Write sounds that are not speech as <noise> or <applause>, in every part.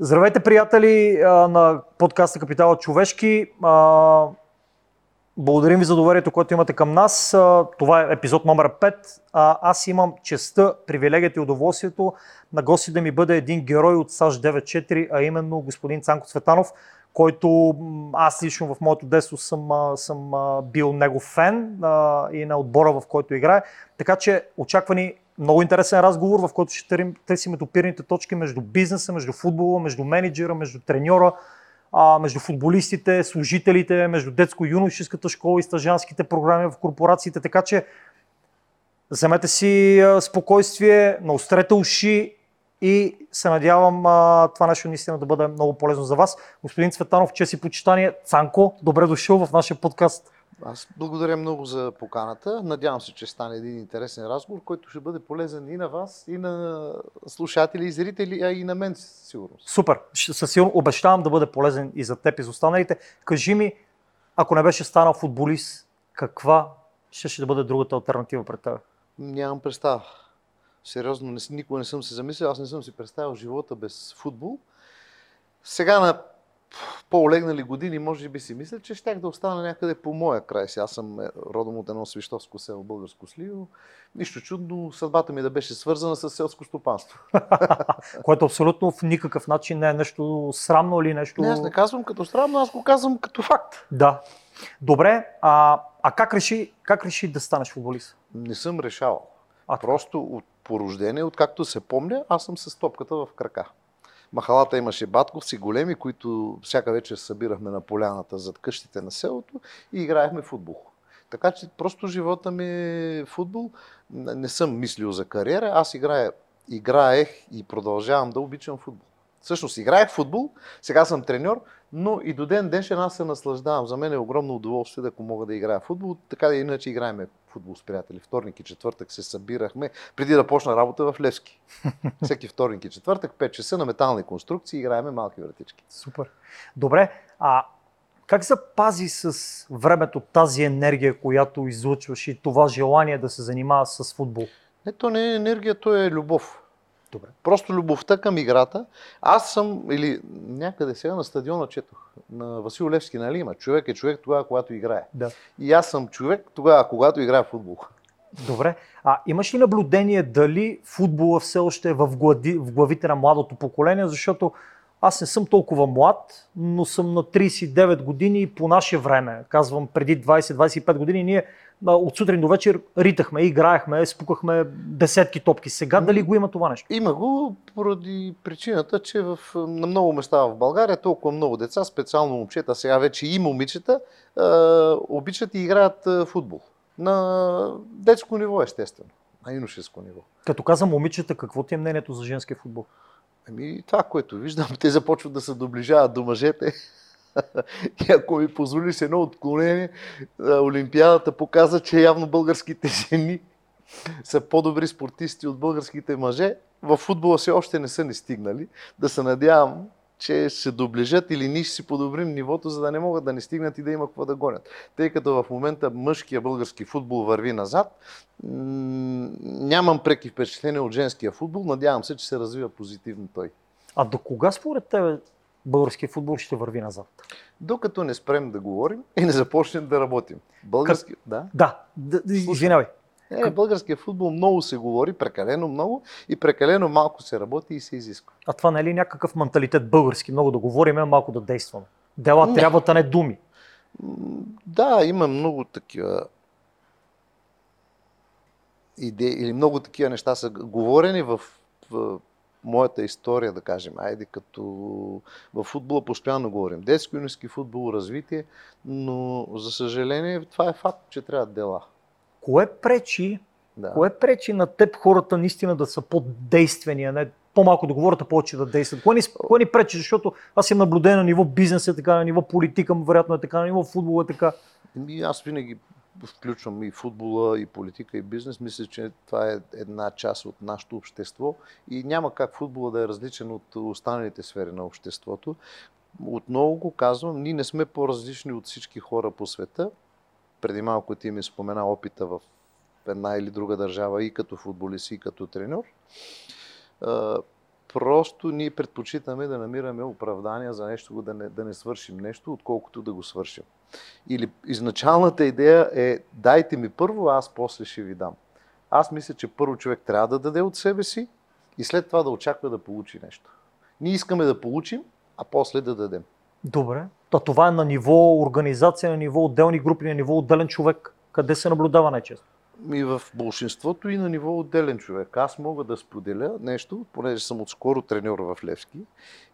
Здравейте, приятели на подкаста Капитала Човешки. Благодарим ви за доверието, което имате към нас. Това е епизод номер 5. Аз имам честа, привилегията и удоволствието на гости да ми бъде един герой от САЩ 9.4, а именно господин Цанко Цветанов, който аз лично в моето детство съм, съм бил негов фен и на отбора, в който играе. Така че очаквани много интересен разговор, в който ще търсим допирните точки между бизнеса, между футбола, между менеджера, между треньора, между футболистите, служителите, между детско-юношеската школа и стажанските програми в корпорациите. Така че вземете си спокойствие, наострете уши и се надявам това нещо наистина да бъде много полезно за вас. Господин Цветанов, чест и почитание. Цанко, добре дошъл в нашия подкаст. Аз благодаря много за поканата. Надявам се, че стане един интересен разговор, който ще бъде полезен и на вас, и на слушатели, и зрители, а и на мен сигурно. Супер. Със сигурно обещавам да бъде полезен и за теб, и за останалите. Кажи ми, ако не беше станал футболист, каква ще, ще бъде другата альтернатива пред теб? Нямам представа. Сериозно, не, никога не съм се замислил. Аз не съм си представил живота без футбол. Сега на по-олегнали години, може би си мисля, че щях да остана някъде по моя край. Сега аз съм е, родом от едно свищовско село, българско сливо. Нищо чудно, съдбата ми да беше свързана с селско стопанство. <laughs> Което абсолютно в никакъв начин не е нещо срамно или нещо... Не, аз не казвам като срамно, аз го казвам като факт. Да. Добре, а, а как, реши, как реши да станеш футболист? Не съм решавал. А, Просто от порождение, откакто се помня, аз съм с топката в крака махалата имаше батковци големи, които всяка вечер събирахме на поляната зад къщите на селото и играехме футбол. Така че просто живота ми е футбол. Не съм мислил за кариера. Аз играя, играех и продължавам да обичам футбол. Всъщност играех футбол, сега съм треньор, но и до ден днешен аз се наслаждавам. За мен е огромно удоволствие ако мога да играя футбол. Така да иначе играеме футбол с приятели. Вторник и четвъртък се събирахме, преди да почна работа в Левски. <laughs> Всеки вторник и четвъртък, 5 часа на метални конструкции, играеме малки вратички. Супер. Добре, а как запази с времето тази енергия, която излъчваш и това желание да се занимава с футбол? Ето не е енергия, то е любов. Добре. Просто любовта към играта. Аз съм, или някъде сега на стадиона четох, на Васил Левски, нали има? Човек е човек тогава, когато играе. Да. И аз съм човек тогава, когато играе в футбол. Добре. А имаш ли наблюдение дали футбола все още е в, глади, в главите на младото поколение? Защото аз не съм толкова млад, но съм на 39 години и по наше време, казвам преди 20-25 години, ние от сутрин до вечер ритахме, играехме, спукахме десетки топки. Сега дали го има това нещо? Има го поради причината, че в, на много места в България толкова много деца, специално момчета, сега вече и момичета, е, обичат и играят футбол. На детско ниво, естествено. На юношеско ниво. Като казвам момичета, какво ти е мнението за женския футбол? Ами това, което виждам, <laughs> те започват да се доближават до мъжете. И ако ми позволиш едно отклонение, Олимпиадата показа, че явно българските жени са по-добри спортисти от българските мъже. В футбола все още не са ни стигнали. Да се надявам, че ще доближат или ние ще си подобрим нивото, за да не могат да не стигнат и да има какво да гонят. Тъй като в момента мъжкия български футбол върви назад, нямам преки впечатления от женския футбол. Надявам се, че се развива позитивно той. А до кога според тебе българския футбол ще върви назад? Докато не спрем да говорим и не започнем да работим. Български... Как... Да? Да, да извинявай. Е, българския футбол много се говори, прекалено много и прекалено малко се работи и се изисква. А това не е ли някакъв менталитет български? Много да говорим, а малко да действаме. Дела не. трябва, а не думи. Да, има много такива идеи или много такива неща са говорени в, в моята история, да кажем. Айде, като в футбола постоянно говорим. Детски юниски футбол, развитие, но за съжаление това е факт, че трябва дела. Кое пречи, да. кое пречи на теб хората наистина да са по-действени, а не по-малко да говорят, а повече да действат? Кое ни, кое ни пречи? Защото аз имам наблюдение на ниво бизнес е така, на ниво политика, вероятно е така, на ниво футбол е така. Аз винаги включвам и футбола, и политика, и бизнес. Мисля, че това е една част от нашето общество и няма как футбола да е различен от останалите сфери на обществото. Отново го казвам, ние не сме по-различни от всички хора по света. Преди малко ти ми спомена опита в една или друга държава и като футболист, и като треньор. Просто ние предпочитаме да намираме оправдания за нещо, да не, да не свършим нещо, отколкото да го свършим. Или изначалната идея е дайте ми първо, аз после ще ви дам. Аз мисля, че първо човек трябва да даде от себе си и след това да очаква да получи нещо. Ние искаме да получим, а после да дадем. Добре. А това е на ниво организация, на ниво отделни групи, на ниво отделен човек. Къде се наблюдава най-често? И в большинството и на ниво отделен човек. Аз мога да споделя нещо, понеже съм отскоро треньор в Левски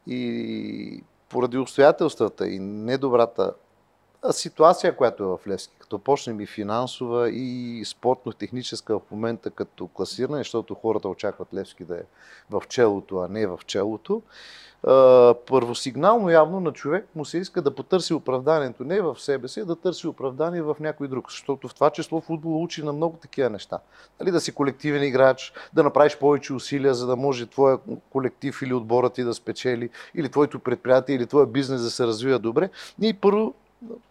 и поради обстоятелствата и недобрата ситуация, която е в Левски, като почнем и финансова, и спортно-техническа в момента като класиране, защото хората очакват Левски да е в челото, а не в челото, първосигнално явно на човек му се иска да потърси оправданието не в себе си, а да търси оправдание в някой друг. Защото в това число футбол учи на много такива неща. Дали да си колективен играч, да направиш повече усилия, за да може твоя колектив или отбора ти да спечели, или твоето предприятие, или твоя бизнес да се развива добре. Ние първо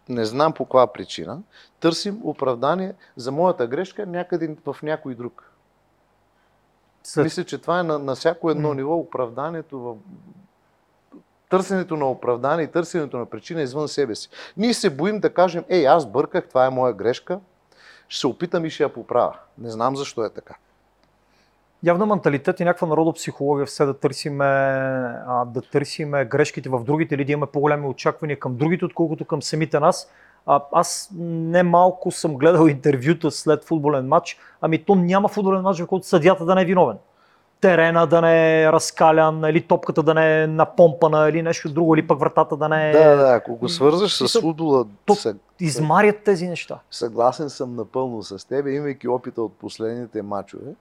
не знам по каква причина, търсим оправдание за моята грешка някъде в някой друг. Съд... Мисля, че това е на, на всяко едно mm. ниво оправданието в търсенето на оправдание и търсенето на причина извън себе си. Ние се боим да кажем, ей, аз бърках, това е моя грешка, ще се опитам и ще я поправя. Не знам защо е така. Явно менталитет и някаква народопсихология все да търсиме, а, да търсиме грешките в другите или да имаме по-големи очаквания към другите, отколкото към самите нас. А, аз не малко съм гледал <laughs> интервюта след футболен матч, ами то няма футболен матч, в който съдята да не е виновен терена да не е разкалян, или топката да не е напомпана, или нещо друго, или пък вратата да не е... Да, да, ако го свързаш с футбола... То, съ... Измарят тези неща. Съгласен съм напълно с теб, имайки опита от последните матчове.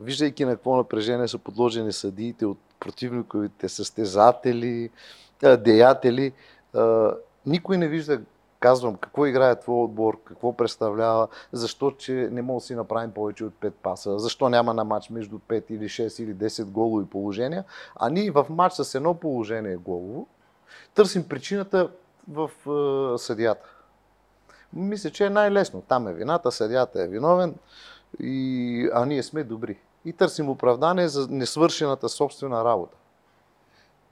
Виждайки на какво напрежение са подложени съдиите от противниковите състезатели, деятели, никой не вижда казвам какво играе твой отбор, какво представлява, защо че не мога да си направим повече от 5 паса, защо няма на матч между 5 или 6 или 10 голови положения, а ние в матч с едно положение голово търсим причината в съдията. Мисля, че е най-лесно. Там е вината, съдията е виновен, и, а ние сме добри. И търсим оправдание за несвършената собствена работа.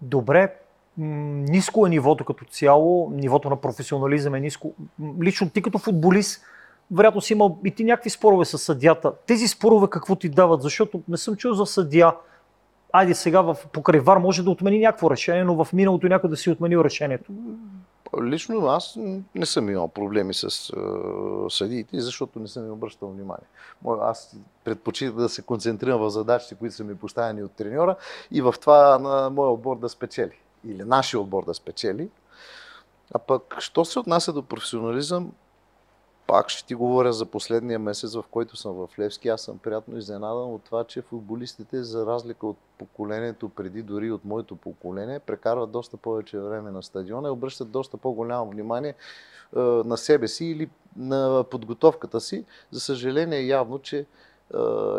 Добре, ниско е нивото като цяло, нивото на професионализъм е ниско. Лично ти като футболист, вероятно си имал и ти някакви спорове с съдята. Тези спорове какво ти дават? Защото не съм чул за съдия. Айде сега в покрай може да отмени някакво решение, но в миналото някой да си отменил решението. Лично аз не съм имал проблеми с съдиите, защото не съм им обръщал внимание. Аз предпочитам да се концентрирам в задачите, които са ми поставени от треньора и в това на моя отбор да спечели или нашия отбор да спечели. А пък, що се отнася до професионализъм, пак ще ти говоря за последния месец, в който съм в Левски. Аз съм приятно изненадан от това, че футболистите, за разлика от поколението преди, дори от моето поколение, прекарват доста повече време на стадиона и обръщат доста по-голямо внимание е, на себе си или на подготовката си. За съжаление, явно, че е,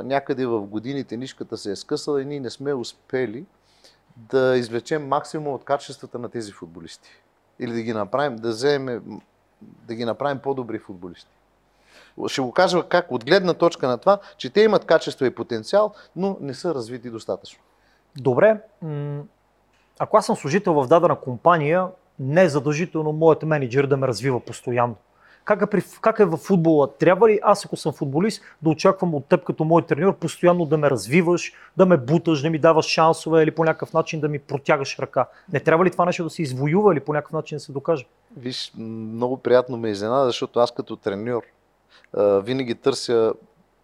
някъде в годините нишката се е скъсала и ние не сме успели да извлечем максимум от качествата на тези футболисти. Или да ги направим, да вземем, да ги направим по-добри футболисти. Ще го кажа как, от гледна точка на това, че те имат качество и потенциал, но не са развити достатъчно. Добре. Ако аз съм служител в дадена компания, не е задължително моят менеджер да ме развива постоянно. Как е, при, как е в футбола? Трябва ли аз, ако съм футболист, да очаквам от теб като мой треньор постоянно да ме развиваш, да ме буташ, да ми даваш шансове или по някакъв начин да ми протягаш ръка? Не трябва ли това нещо да се извоюва или по някакъв начин да се докаже? Виж, много приятно ме изненада, защото аз като треньор винаги търся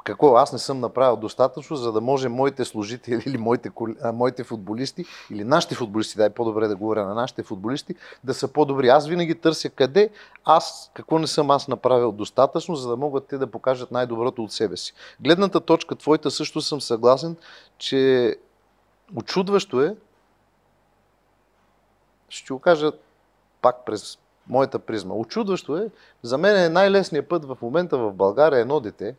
какво аз не съм направил достатъчно, за да може моите служители или моите, моите футболисти, или нашите футболисти, дай по-добре да говоря на нашите футболисти, да са по-добри. Аз винаги търся къде аз, какво не съм аз направил достатъчно, за да могат те да покажат най-доброто от себе си. Гледната точка твоята също съм съгласен, че очудващо е, ще го кажа пак през моята призма. Очудващо е, за мен е най-лесният път в момента в България едно дете,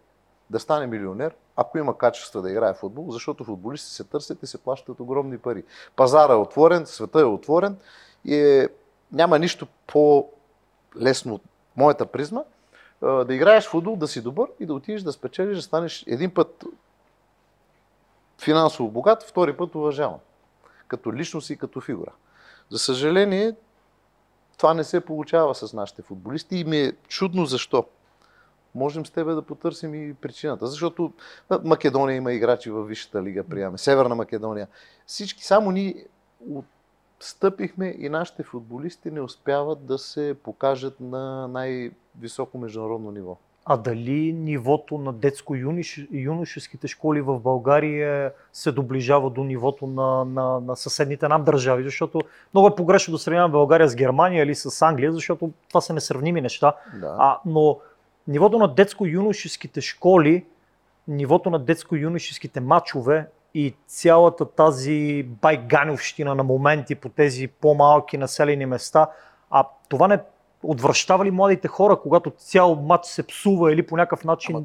да стане милионер, ако има качество да играе футбол, защото футболисти се търсят и се плащат огромни пари. Пазара е отворен, света е отворен и е, няма нищо по-лесно от моята призма, да играеш футбол, да си добър и да отидеш да спечелиш, да станеш един път финансово богат, втори път уважаван. Като личност и като фигура. За съжаление, това не се получава с нашите футболисти и ми е чудно защо. Можем с тебе да потърсим и причината. Защото Македония има играчи във Висшата лига, приеме. Северна Македония. Всички, само ни стъпихме и нашите футболисти не успяват да се покажат на най-високо международно ниво. А дали нивото на детско-юношеските школи в България се доближава до нивото на, на, на съседните нам държави? Защото много е погрешно да сравняваме България с Германия или с Англия, защото това са несравними неща. Да. А, но нивото на детско-юношеските школи, нивото на детско-юношеските матчове и цялата тази байгановщина на моменти по тези по-малки населени места, а това не отвръщава ли младите хора, когато цял матч се псува или по някакъв начин Ама...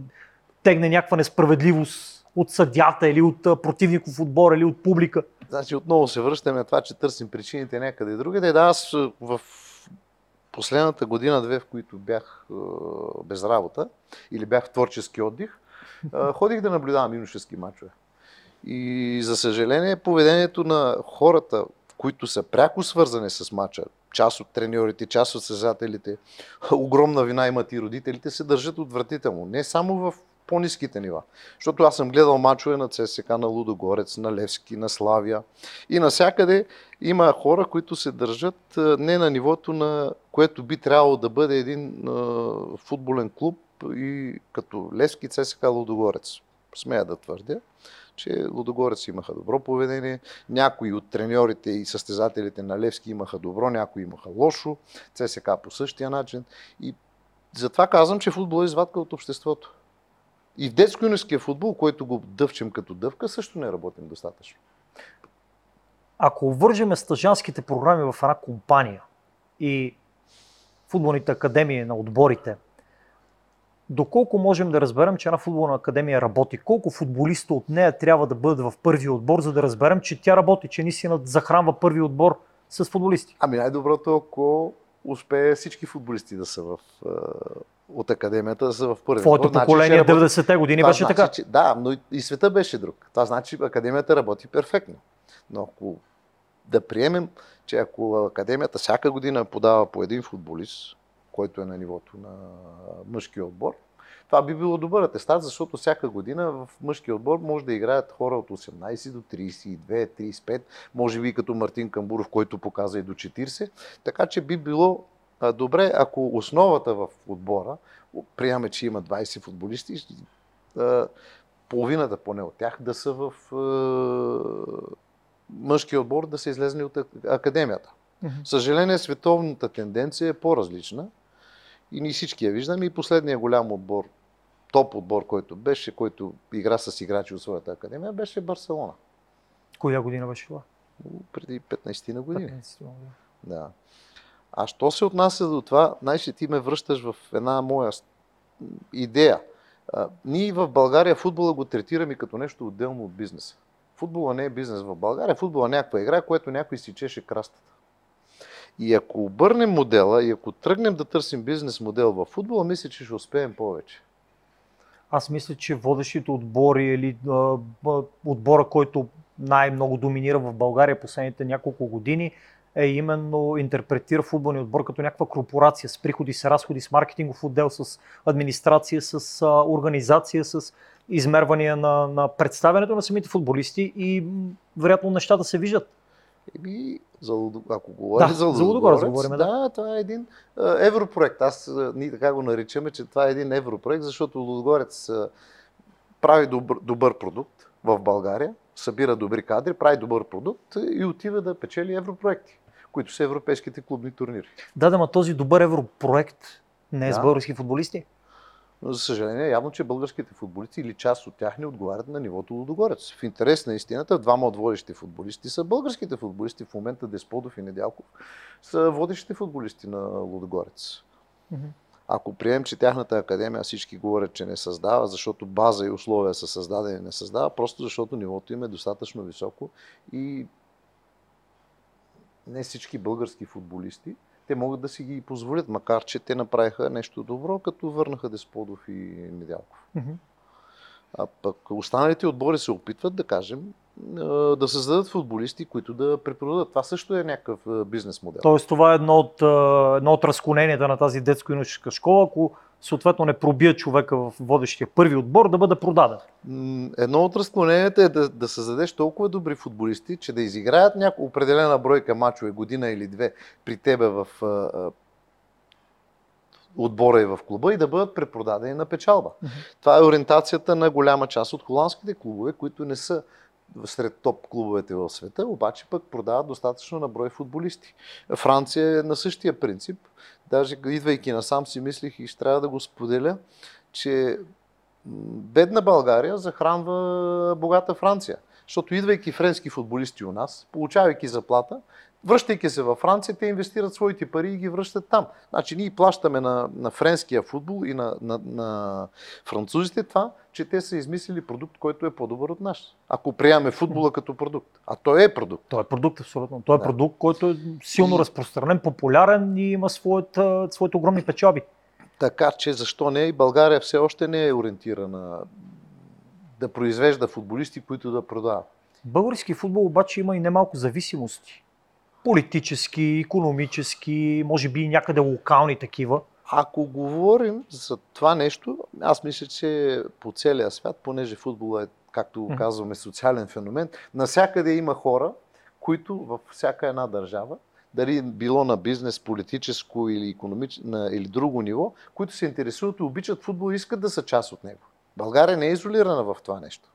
тегне някаква несправедливост от съдята или от противников отбор или от публика? Значи отново се връщаме на това, че търсим причините някъде другаде. Да, аз в последната година-две, в които бях без работа или бях в творчески отдих, ходих да наблюдавам юношески мачове. И за съжаление, поведението на хората, които са пряко свързани с мача, част от треньорите, част от създателите, <laughs> огромна вина имат и родителите, се държат отвратително. Не само в по-низките нива. Защото аз съм гледал мачове на ЦСК, на Лудогорец, на Левски, на Славия. И насякъде има хора, които се държат не на нивото, на което би трябвало да бъде един футболен клуб и като Левски, ЦСК, Лудогорец. Смея да твърдя че Лудогорец имаха добро поведение, някои от треньорите и състезателите на Левски имаха добро, някои имаха лошо, ЦСК по същия начин. И затова казвам, че футбол е извадка от обществото. И в детско-юношеския футбол, който го дъвчем като дъвка, също не работим достатъчно. Ако вържеме стъжанските програми в една компания и футболните академии на отборите, доколко можем да разберем, че една футболна академия работи, колко футболиста от нея трябва да бъдат в първи отбор, за да разберем, че тя работи, че наистина захранва първи отбор с футболисти? Ами най-доброто, ако успее всички футболисти да са в, от академията, са в първи. Твоето значи, поколение 90-те години Това беше значи, така. Че, да, но и, и света беше друг. Това значи, академията работи перфектно. Но ако да приемем, че ако академията всяка година подава по един футболист, който е на нивото на мъжкия отбор, това би било добър атестат, защото всяка година в мъжкия отбор може да играят хора от 18 до 32, 35, може би и като Мартин Камбуров, който показа и до 40. Така че би било добре, ако основата в отбора, приемаме, че има 20 футболисти, половината поне от тях да са в мъжкия отбор, да са излезли от академията. Съжаление, световната тенденция е по-различна. И ние всички я виждаме. И последния голям отбор, топ отбор, който беше, който игра с играчи от своята академия, беше Барселона. Коя година беше това? Преди 15 на години. 15 години. Да. А що се отнася до това, знаеш ти ме връщаш в една моя идея. А, ние в България футбола го третираме като нещо отделно от бизнеса. Футбола не е бизнес в България, футбола е някаква игра, което някой си чеше крастата. И ако обърнем модела и ако тръгнем да търсим бизнес модел в футбола, мисля, че ще успеем повече. Аз мисля, че водещите отбори или а, отбора, който най-много доминира в България последните няколко години, е именно интерпретира футболния отбор като някаква корпорация с приходи, с разходи, с маркетингов отдел, с администрация, с а, организация, с измервания на, на представянето на самите футболисти и вероятно нещата се виждат. Еми, за ако говорим Да, за Лудогорец Лудогорец, говорим, да. да, това е един а, европроект. Аз, а, ние така го наричаме, че това е един европроект, защото Лудогорец а, прави добър, добър продукт в България, събира добри кадри, прави добър продукт и отива да печели европроекти, които са европейските клубни турнири. Да, да, ма този добър европроект не е с Да. български футболисти. Но, за съжаление, явно, че българските футболисти или част от тях не отговарят на нивото Лудогорец. В интерес на истината, двама от водещите футболисти са българските футболисти. В момента Десподов и Недялков са водещите футболисти на Лудогорец. Ако приемем, че тяхната академия всички говорят, че не създава, защото база и условия са създадени, не създава, просто защото нивото им е достатъчно високо и не всички български футболисти те могат да си ги позволят, макар че те направиха нещо добро, като върнаха Десподов и Недялков. Мгм. А пък останалите отбори се опитват да кажем да създадат футболисти, които да препродадат. Това също е някакъв бизнес модел. Тоест това е едно от, едно от разклоненията на тази детско-юношеска школа, ако съответно не пробие човека в водещия първи отбор, да бъде продаден. Едно от разклоненията е да, да създадеш толкова добри футболисти, че да изиграят някаква определена бройка мачове, година или две при тебе в а, отбора и в клуба и да бъдат препродадени на печалба. Това е ориентацията на голяма част от холандските клубове, които не са сред топ клубовете в света, обаче пък продават достатъчно на брой футболисти. Франция е на същия принцип. Даже идвайки насам си мислих и ще трябва да го споделя, че бедна България захранва богата Франция. Защото идвайки френски футболисти у нас, получавайки заплата, връщайки се във Франция, те инвестират своите пари и ги връщат там. Значи ние плащаме на, на френския футбол и на, на, на французите това, че те са измислили продукт, който е по-добър от наш. Ако приемаме футбола като продукт. А той е продукт. Той е продукт, абсолютно. Той е Да. продукт, който е силно разпространен, популярен и има своята, своите огромни печалби. Така че защо не? И България все още не е ориентирана да произвежда футболисти, които да продават. Български футбол обаче има и немалко зависимости. Политически, економически, може би и някъде локални такива. Ако говорим за това нещо, аз мисля, че по целия свят, понеже футбола е, както го казваме, социален феномен, насякъде има хора, които във всяка една държава, дали било на бизнес, политическо или, економич... на, или друго ниво, които се интересуват и обичат футбол и искат да са част от него. България не е изолирана в това нещо.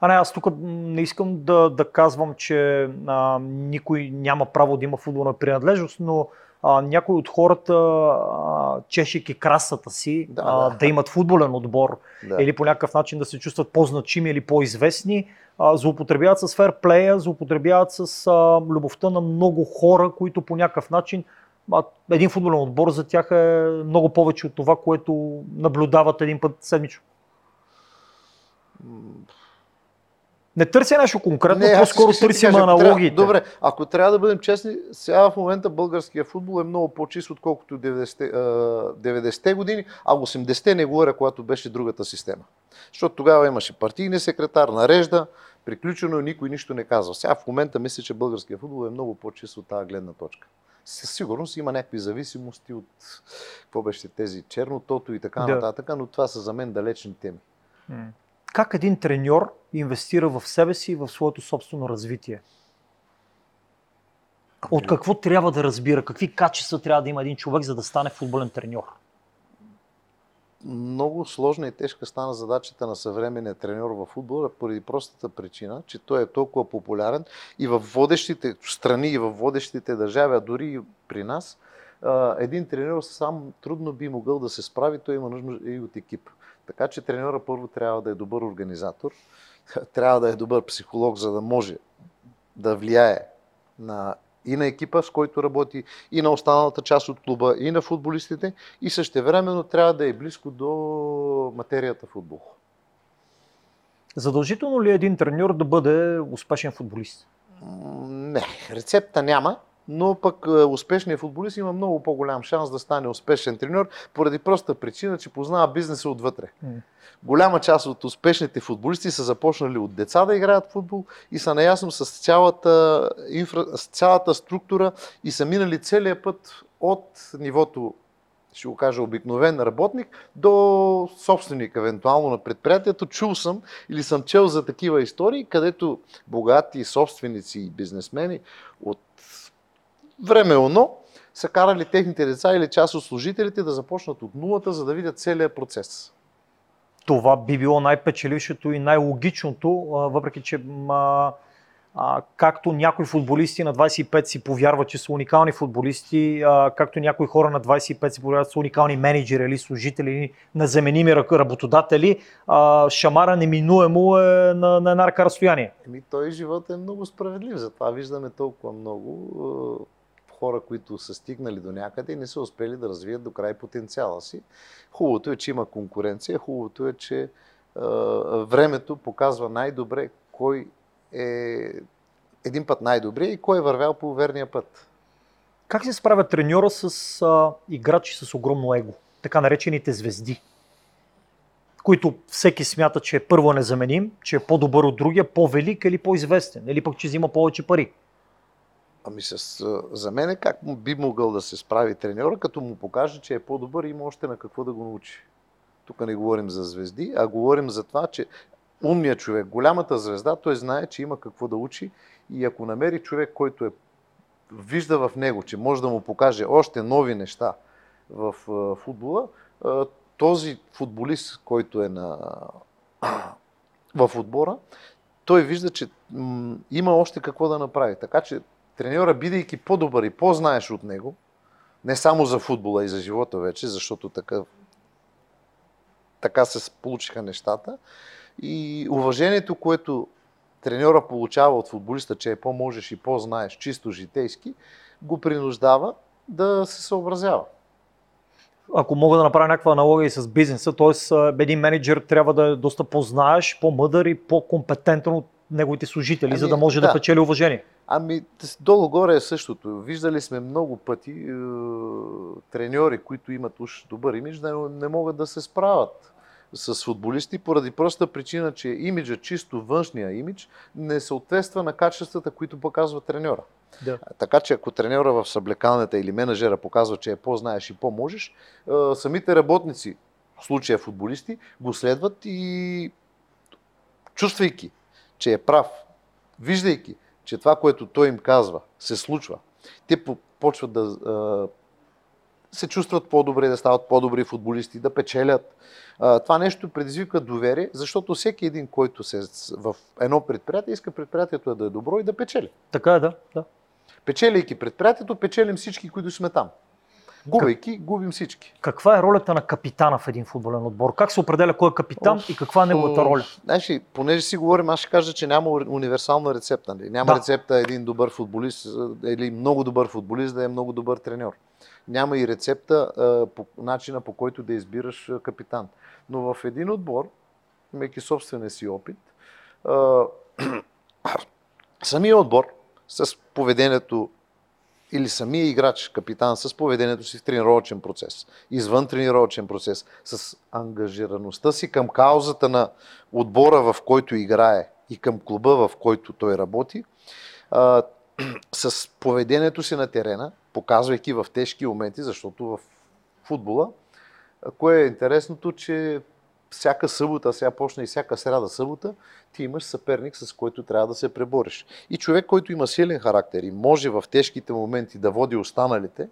А не, аз тук не искам да, да казвам, че а, никой няма право да има футболна принадлежност, но а, някои от хората, а, чешейки красата си, Да, а, да. да имат футболен отбор Да. или по някакъв начин да се чувстват по-значими или по-известни, а, злоупотребяват с ферплея, злоупотребяват с а, любовта на много хора, които по някакъв начин а, един футболен отбор за тях е много повече от това, което наблюдават един път седмично. Не търся нещо конкретно, аз по-скоро търсим кажа, аналогиите. Трябва, добре, ако трябва да бъдем честни, сега в момента българския футбол е много по-чист, отколкото 90-те, а, 90-те години, а 80-те не говоря, когато беше другата система. Защото тогава имаше партийния секретар, нарежда, приключено, никой нищо не казва. Сега в момента мисля, че българския футбол е много по-чист от тази гледна точка. Със сигурност има някакви зависимости от какво беше тези чернотото и така Да. нататък, но това са за мен далечни теми. М. Как един треньор инвестира в себе си и в своето собствено развитие? От какво трябва да разбира? Какви качества трябва да има един човек, за да стане футболен треньор? много сложна и тежка стана задачата на съвременния треньор в футбола поради простата причина, че той е толкова популярен и в водещите страни, и в водещите държави, а дори и при нас, един треньор сам трудно би могъл да се справи, той има нужда и от екип. Така че треньора първо трябва да е добър организатор, <laughs> трябва да е добър психолог, за да може да влияе на, и на екипа, с който работи, и на останалата част от клуба, и на футболистите, и същевременно трябва да е близко до материята футбол. Задължително ли е един треньор да бъде успешен футболист? Не, рецепта няма, но пък е, успешният футболист има много по-голям шанс да стане успешен треньор, поради проста причина, че познава бизнеса отвътре. Голяма част от успешните футболисти са започнали от деца да играят футбол и са наясно с цялата, инфра... с цялата структура и са минали целият път от нивото ще го кажа, обикновен работник, до собственик, евентуално на предприятието. Чул съм или съм чел за такива истории, където богати собственици и бизнесмени от време оно са карали техните деца или част от служителите да започнат от нулата, за да видят целият процес. Това би било най-печелившото и най-логичното, а, въпреки че м, а, както някои футболисти на 25 си повярват, че са уникални футболисти, а, както някои хора на 25 си повярват, че са уникални менеджери или служители, или незаменими работодатели, а, шамара неминуемо е на, на една ръка разстояние. Еми, той живот е много справедлив, затова виждаме толкова много хора, които са стигнали до някъде и не са успели да развият до край потенциала си. Хубавото е, че има конкуренция, хубавото е, че е, времето показва най-добре кой е един път най-добре и кой е вървял по верния път. Как се справя треньора с а, играчи с огромно его? Така наречените звезди, които всеки смята, че е първо незаменим, че е по-добър от другия, по-велик или по-известен, или пък че взима повече пари. Ами с, за мен как би могъл да се справи треньора, като му покаже, че е по-добър и има още на какво да го научи. Тук не говорим за звезди, а говорим за това, че умният човек, голямата звезда, той знае, че има какво да учи и ако намери човек, който е вижда в него, че може да му покаже още нови неща в футбола, този футболист, който е на, <clears throat> в отбора, той вижда, че има още какво да направи. Така че треньора, бидейки по-добър и по-знаеш от него, не само за футбола и за живота вече, защото така, така се получиха нещата, и уважението, което треньора получава от футболиста, че е по-можеш и по-знаеш, чисто житейски, го принуждава да се съобразява. Ако мога да направя някаква аналогия и с бизнеса, т.е. един менеджер трябва да е доста по-знаеш, по-мъдър и по-компетентен от неговите служители, ами, за да може да, да печели уважение. Ами, долу-горе е същото. Виждали сме много пъти е, треньори, които имат уж добър имидж, да не могат да се справят с футболисти, поради проста причина, че имиджа, чисто външния имидж, не съответства на качествата, които показва треньора. Да. Така че ако треньора в съблекалната или менеджера показва, че е по-знаеш и по-можеш, самите работници, в случая футболисти, го следват и чувствайки, че е прав, виждайки, че това, което той им казва, се случва, те почват да се чувстват по-добре, да стават по-добри футболисти, да печелят. Това нещо предизвика доверие, защото всеки един, който се в едно предприятие, иска предприятието да е добро и да печели. Така е, да. да. Печелейки предприятието, печелим всички, които сме там. Губейки, как... губим всички. Каква е ролята на капитана в един футболен отбор? Как се определя кой е капитан Оф, и каква е неговата роля? Значи, понеже си говорим, аз ще кажа, че няма универсална рецепта. Нали? Няма да. рецепта един добър футболист или много добър футболист да е много добър треньор. Няма и рецепта по начина по който да избираш капитан. Но в един отбор, имайки собствения си опит, <clears throat> самия отбор с поведението или самия играч, капитан, с поведението си в тренировъчен процес, извън тренировъчен процес, с ангажираността си към каузата на отбора, в който играе и към клуба, в който той работи, а, <clears throat> с поведението си на терена, показвайки в тежки моменти, защото в футбола, кое е интересното, че всяка събота, сега почна и всяка сряда събота, ти имаш съперник, с който трябва да се пребориш. И човек, който има силен характер и може в тежките моменти да води останалите,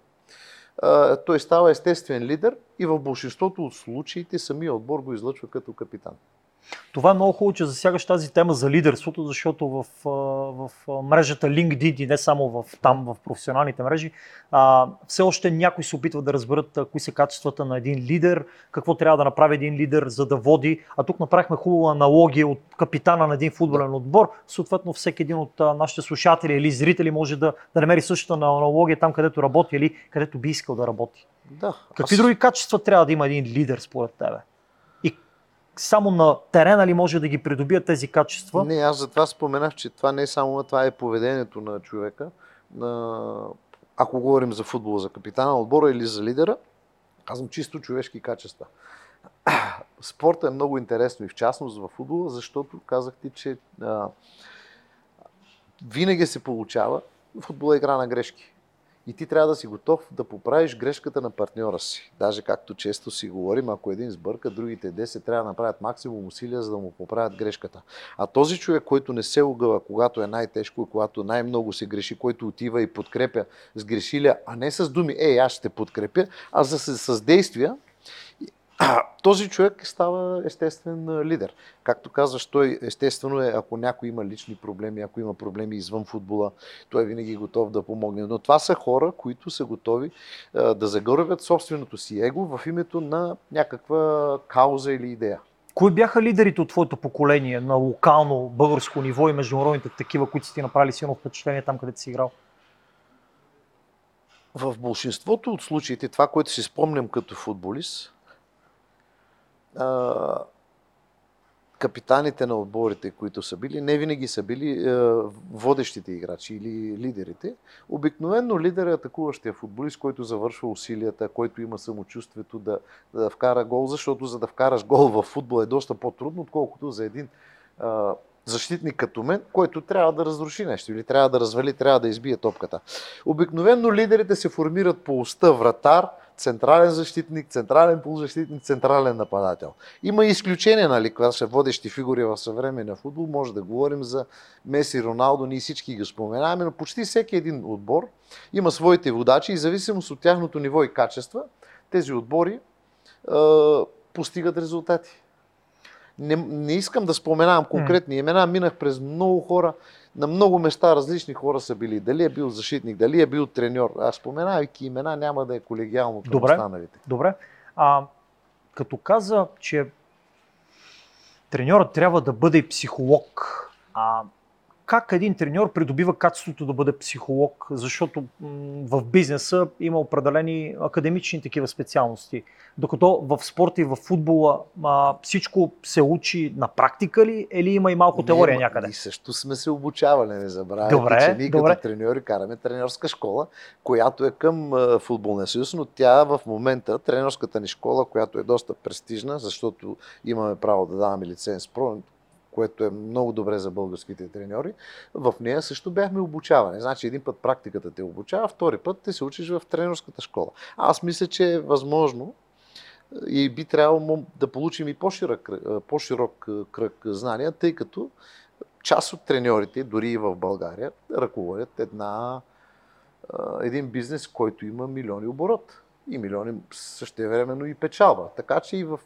той става естествен лидер и в большинството от случаите самия отбор го излъчва като капитан. Това е много хубаво, че засягаш тази тема за лидерството, защото в, в мрежата LinkedIn и не само в, там, в професионалните мрежи, а, все още някои се опитват да разберат а, кои са качествата на един лидер, какво трябва да направи един лидер, за да води. А тук направихме хубава аналогия от капитана на един футболен отбор. Съответно, всеки един от а, нашите слушатели или зрители може да, да намери същата аналогия там, където работи или където би искал да работи. Да, Какви аз... други качества трябва да има един лидер според тебе? Само на терена ли може да ги придобият тези качества? Не, аз затова споменах, че това не е само това е поведението на човека. На... Ако говорим за футбол, за капитана отбора или за лидера, казвам чисто човешки качества. <clears throat> Спорта е много интересно и в частност в футбола, защото казах ти, че а, винаги се получава футбола е игра на грешки и ти трябва да си готов да поправиш грешката на партньора си. Даже както често си говорим, ако един сбърка, другите 10 трябва да направят максимум усилия, за да му поправят грешката. А този човек, който не се огъва, когато е най-тежко и когато най-много се греши, който отива и подкрепя с грешиля, а не с думи, ей, аз ще подкрепя, а за, с действия, <clears throat> този човек става естествен лидер. Както казваш, той естествено е, ако някой има лични проблеми, ако има проблеми извън футбола, той е винаги готов да помогне. Но това са хора, които са готови да загърбят собственото си его в името на някаква кауза или идея. Кои бяха лидерите от твоето поколение на локално българско ниво и международните такива, които си ти направили силно впечатление там, където си играл? В большинството от случаите, това, което си спомням като футболист, капитаните на отборите, които са били, не винаги са били е, водещите играчи или лидерите. Обикновено лидер е атакуващия футболист, който завършва усилията, който има самочувствието да, да вкара гол, защото за да вкараш гол в футбол е доста по-трудно, отколкото за един е, защитник като мен, който трябва да разруши нещо или трябва да развали, трябва да избие топката. Обикновено лидерите се формират по уста вратар, централен защитник, централен полузащитник, централен нападател. Има и изключения, нали, когато са водещи фигури в съвременния футбол. Може да говорим за Меси, Роналдо, ние всички ги споменаваме, но почти всеки един отбор има своите водачи и зависимост от тяхното ниво и качества, тези отбори е, постигат резултати. Не, не искам да споменавам конкретни имена, минах през много хора, на много места различни хора са били. Дали е бил защитник, дали е бил треньор. Аз споменавайки имена, няма да е колегиално към Добре. останалите. Добре. А, като каза, че треньорът трябва да бъде и психолог, а, как един треньор придобива качеството да бъде психолог, защото в бизнеса има определени академични такива специалности. Докато в спорта и в футбола а, всичко се учи на практика ли или има и малко теория някъде? Ние също сме се обучавали, не забравяйте, Добре, че ние добре. като треньори караме треньорска школа, която е към футболния съюз, но тя в момента, треньорската ни школа, която е доста престижна, защото имаме право да даваме лиценз което е много добре за българските треньори, в нея също бяхме обучавани. Значи един път практиката те обучава, втори път те се учиш в тренерската школа. Аз мисля, че е възможно и би трябвало да получим и по-широк, по-широк кръг знания, тъй като част от треньорите, дори и в България, ръководят една, един бизнес, който има милиони оборот и милиони същевременно и печалба. Така че и в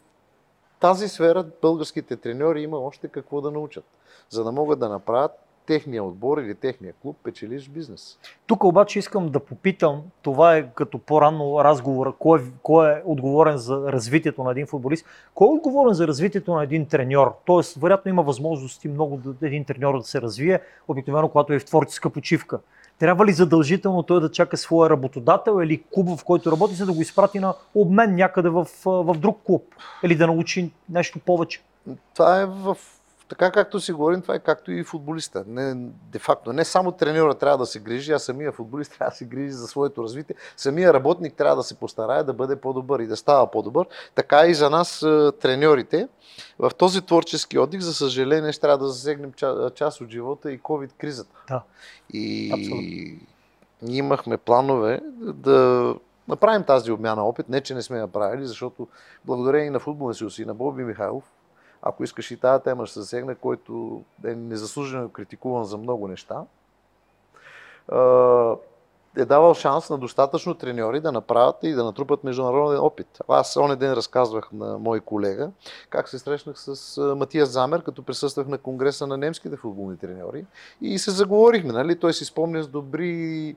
тази сфера българските треньори има още какво да научат, за да могат да направят техния отбор или техния клуб печелиш бизнес. Тук обаче искам да попитам, това е като по-рано разговора, кой е, кой е отговорен за развитието на един футболист, кой е отговорен за развитието на един треньор? Тоест, вероятно има възможности много да, един треньор да се развие, обикновено когато е в творческа почивка. Трябва ли задължително той да чака своя работодател или клуб, в който работи, за да го изпрати на обмен някъде в, в друг клуб? Или да научи нещо повече? Това е в така както си говорим, това е както и футболиста. Не, де факто, не само треньора трябва да се грижи, а самия футболист <laughs> трябва да се грижи за своето развитие. Самия работник трябва да се постарае да бъде по-добър и да става по-добър. Така и за нас, е, треньорите, в този творчески отдих, за съжаление, ще трябва да засегнем ча- част от живота и COVID-кризата. Да. И Абсолютно. ние имахме планове да направим тази обмяна опит. Не, че не сме направили, защото благодарение на футболния съюз и на Боби Михайлов, ако искаш и тази тема ще се засегне, който е незаслужено критикуван за много неща, е давал шанс на достатъчно треньори да направят и да натрупат международен опит. Аз оня ден разказвах на мой колега как се срещнах с Матия Замер, като присъствах на конгреса на немските футболни треньори и се заговорихме. Нали? Той си спомня с добри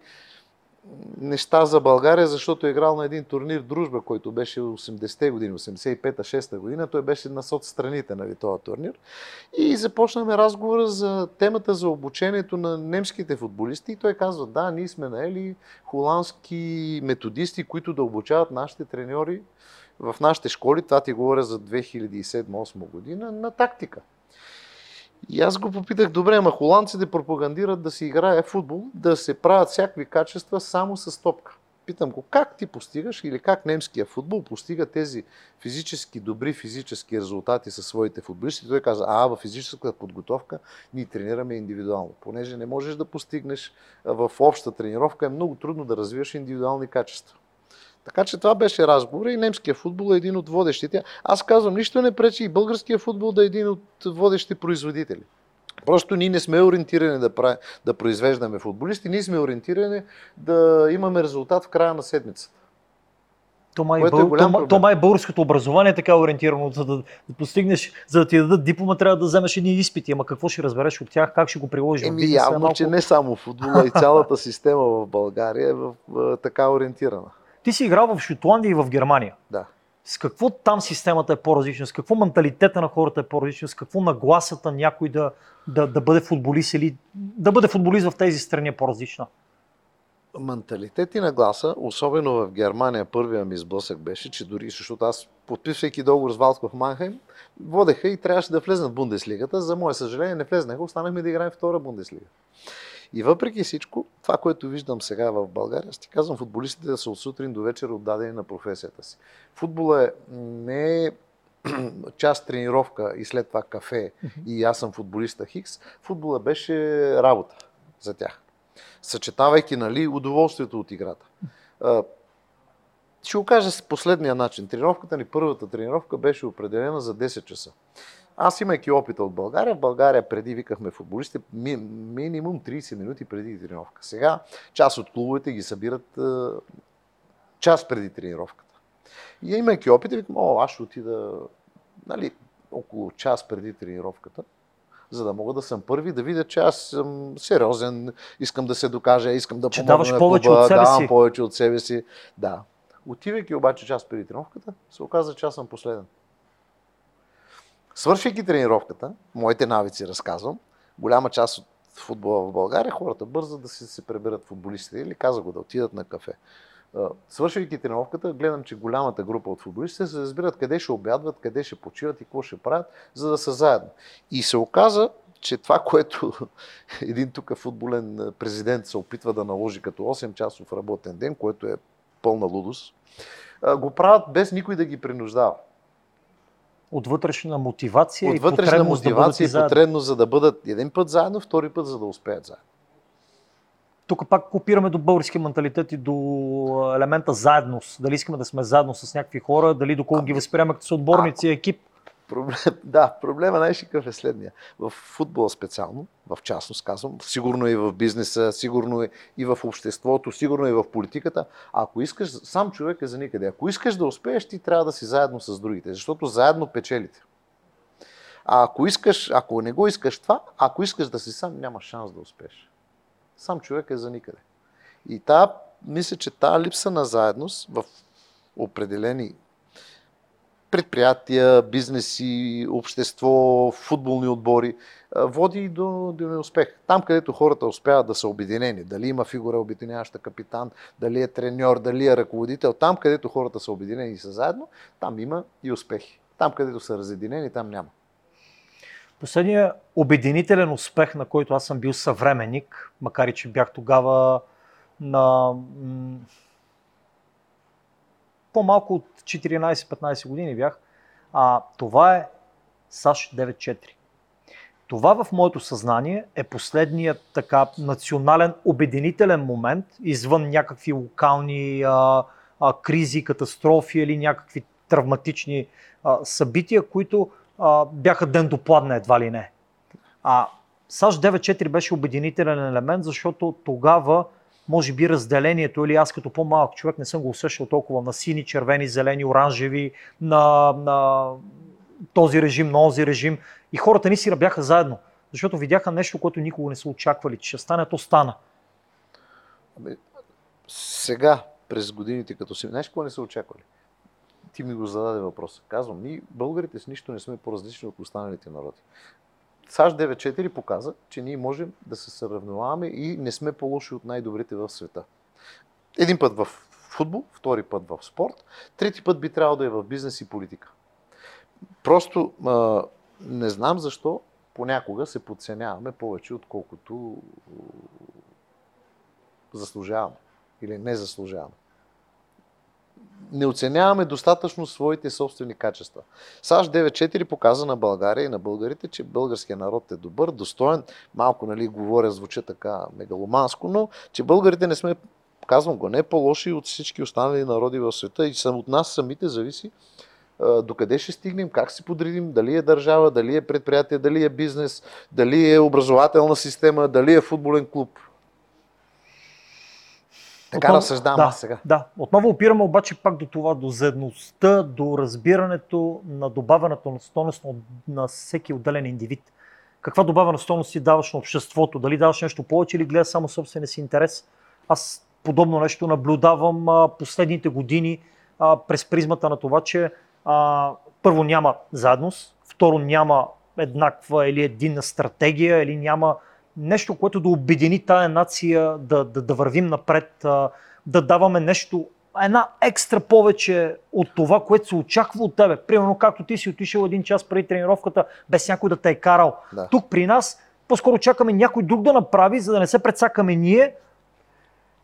неща за България, защото е играл на един турнир Дружба, който беше 80-те години, 85-та, 6-та година. Той беше на соцстраните, нали, този турнир. И започнахме разговора за темата за обучението на немските футболисти. И той казва, да, ние сме наели холандски методисти, които да обучават нашите треньори в нашите школи, това ти говоря за 2007-2008 година, на тактика. И аз го попитах, добре, ама холандците пропагандират да се играе футбол, да се правят всякакви качества само с топка. Питам го, как ти постигаш или как немския футбол постига тези физически добри физически резултати със своите футболисти? Той каза, а в физическата подготовка ние тренираме индивидуално. Понеже не можеш да постигнеш в обща тренировка, е много трудно да развиваш индивидуални качества. Така че това беше разговор и немския футбол е един от водещите. Аз казвам, нищо не пречи и българския футбол да е един от водещите производители. Просто ние не сме ориентирани да, прави, да произвеждаме футболисти, ние сме ориентирани да имаме резултат в края на седмицата. То май, Което е бъл... то, то май българското образование е така ориентирано, за да, да постигнеш, за да ти дадат диплома, трябва да вземеш едни изпити. Ама какво ще разбереш от тях, как ще го приложиш в Еми е явно, малко... че не само футбола, и цялата <laughs> система в България е в, в, така ориентирана. Ти си играл в Шотландия и в Германия. Да. С какво там системата е по-различна? С какво менталитета на хората е по-различна? С какво нагласата някой да, да, да бъде футболист или да бъде футболист в тези страни е по-различна? Менталитет и нагласа, особено в Германия, първия ми сблъсък беше, че дори, защото аз, подписвайки договор с Валсков Манхайм, водеха и трябваше да влезнат в Бундеслигата. За мое съжаление не влезнаха, останахме да играем втора Бундеслига. И въпреки всичко, това, което виждам сега в България, ти казвам, футболистите да са от сутрин до вечер отдадени на професията си. Футбола е не е <clears throat> част тренировка и след това кафе и аз съм футболиста Хикс. Футбола беше работа за тях. Съчетавайки нали, удоволствието от играта. Ще го кажа с последния начин. Тренировката ни, първата тренировка беше определена за 10 часа. Аз имайки опита от България, в България преди викахме футболисти ми, минимум 30 минути преди тренировка. Сега част от клубовете ги събират е, час преди тренировката. И имайки опит, викам, о, аз ще отида нали, около час преди тренировката, за да мога да съм първи, да видя, че аз съм сериозен, искам да се докажа, искам да че помогна на повече клуба, от себе давам си. повече от себе си. Да. Отивайки обаче час преди тренировката, се оказа, че аз съм последен. Свършвайки тренировката, моите навици разказвам, голяма част от футбола в България, хората бързат да си се преберат футболистите или каза го да отидат на кафе. Свършвайки тренировката, гледам, че голямата група от футболистите се разбират къде ще обядват, къде ще почиват и какво ще правят, за да са заедно. И се оказа, че това, което <laughs> един тук футболен президент се опитва да наложи като 8 часов работен ден, което е пълна лудост, го правят без никой да ги принуждава. От вътрешна мотивация От и вътрешна потребност да бъдат мотивация и и потребност за да бъдат един път заедно, втори път за да успеят заедно. Тук пак копираме до български менталитет и до елемента заедност. Дали искаме да сме заедно с някакви хора, дали доколко ги възприемаме като са отборници, екип. Проблем, <laughs> да, проблема най-шикъв е следния. В футбола специално, в частност казвам, сигурно и в бизнеса, сигурно и- и в обществото, сигурно и в политиката. Ако искаш, сам човек е за никъде. Ако искаш да успееш, ти трябва да си заедно с другите, защото заедно печелите. А ако искаш, ако не го искаш това, ако искаш да си сам, няма шанс да успееш. Сам човек е за никъде. И та, мисля, че тази липса на заедност в определени предприятия, бизнеси, общество, футболни отбори, води и до, до неуспех. Там, където хората успяват да са обединени, дали има фигура обединяваща капитан, дали е треньор, дали е ръководител, там, където хората са обединени и са заедно, там има и успехи. Там, където са разединени, там няма. Последният обединителен успех, на който аз съм бил съвременник, макар и че бях тогава на по-малко от 14-15 години бях, а, това е САЩ 9-4. Това в моето съзнание е последният така национален обединителен момент, извън някакви локални а, а, кризи, катастрофи или някакви травматични а, събития, които а, бяха ден до пладне едва ли не. А САЩ 9-4 беше обединителен елемент, защото тогава може би разделението, или аз като по-малък човек не съм го усещал толкова на сини, червени, зелени, оранжеви, на, на този режим, на този режим. И хората ни си бяха заедно, защото видяха нещо, което никога не са очаквали, че ще стане, то стана. Ами, сега, през годините, като си, знаеш какво не са очаквали? Ти ми го зададе въпроса. Казвам, ние българите с нищо не сме по-различни от останалите народи. САЩ 9.4 показа, че ние можем да се сравняваме и не сме по-лоши от най-добрите в света. Един път в футбол, втори път в спорт, трети път би трябвало да е в бизнес и политика. Просто а, не знам защо понякога се подценяваме повече, отколкото заслужаваме или не заслужаваме. Не оценяваме достатъчно своите собствени качества. САЩ 9.4 показа на България и на българите, че българският народ е добър, достоен. Малко, нали, говоря, звуча така мегаломанско, но че българите не сме, казвам го, не по-лоши от всички останали народи в света и сам от нас самите зависи а, докъде ще стигнем, как се подредим, дали е държава, дали е предприятие, дали е бизнес, дали е образователна система, дали е футболен клуб. Така Отново- разсъждавам да, аз сега. Да, отново опираме обаче пак до това, до заедността, до разбирането на добавената на стойност на, всеки отделен индивид. Каква добавена стойност си даваш на обществото? Дали даваш нещо повече или гледаш само собствения си интерес? Аз подобно нещо наблюдавам а, последните години а, през призмата на това, че а, първо няма заедност, второ няма еднаква или единна стратегия, или няма нещо, което да обедини тая нация, да, да, да вървим напред, да даваме нещо, една екстра повече от това, което се очаква от тебе. Примерно, както ти си отишъл един час преди тренировката, без някой да те е карал. Да. Тук при нас по-скоро чакаме някой друг да направи, за да не се предсакаме ние.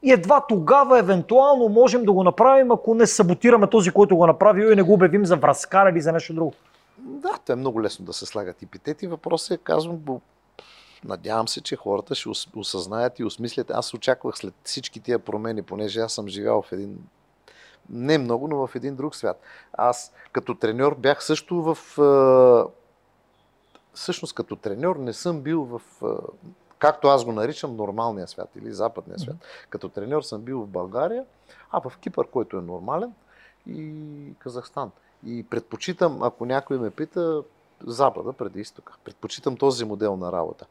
И едва тогава, евентуално, можем да го направим, ако не саботираме този, който го направи и не го обявим за връзкар или за нещо друго. Да, то е много лесно да се слагат епитети. Въпросът е, казвам. Надявам се, че хората ще ос- осъзнаят и осмислят. Аз очаквах след всички тия промени, понеже аз съм живял в един не много, но в един друг свят. Аз като треньор бях също в... е, Всъщност като треньор не съм бил в... е, Както аз го наричам, нормалния свят или западния свят. Като треньор съм бил в България, а в Кипър, който е нормален, и Казахстан. И предпочитам, ако някой ме пита, Запада преди изтока. Предпочитам този модел на работа.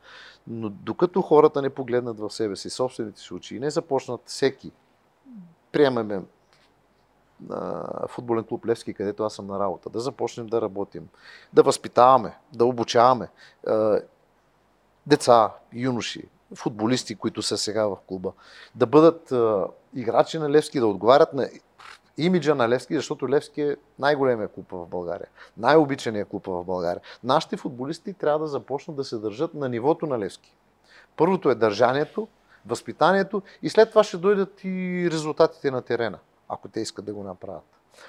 Но докато хората не погледнат в себе си, собствените си очи и не започнат всеки, приемаме футболен клуб Левски, където аз съм на работа, да започнем да работим, да възпитаваме, да обучаваме деца, юноши, футболисти, които са сега в клуба, да бъдат играчи на Левски, да отговарят на имиджа на Левски, защото Левски е най-големия клуб в България, най-обичания клуб в България. Нашите футболисти трябва да започнат да се държат на нивото на Левски. Първото е държанието, възпитанието и след това ще дойдат и резултатите на терена, ако те искат да го направят.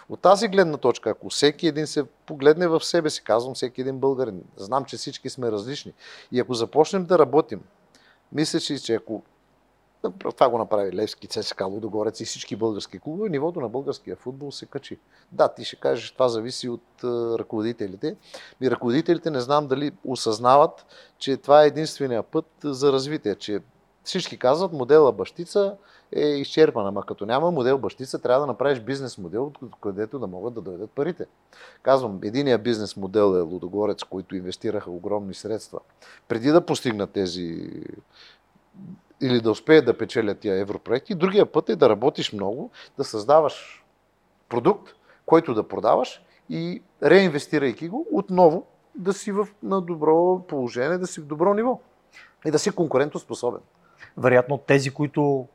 От тази гледна точка, ако всеки един се погледне в себе си, казвам всеки един българин, знам, че всички сме различни, и ако започнем да работим, мисля, че ако това го направи Левски, ЦСКА, Лудогорец и всички български клубове, нивото на българския футбол се качи. Да, ти ще кажеш, това зависи от е, ръководителите. И ръководителите не знам дали осъзнават, че това е единствения път за развитие, че всички казват, модела бащица е изчерпан, ама като няма модел бащица, трябва да направиш бизнес модел, където да могат да дойдат парите. Казвам, единия бизнес модел е Лудогорец, които инвестираха огромни средства. Преди да постигнат тези или да успеят да печелят тия европроекти. Другия път е да работиш много, да създаваш продукт, който да продаваш и реинвестирайки го, отново да си в, на добро положение, да си в добро ниво и да си конкурентоспособен. Вероятно тези, които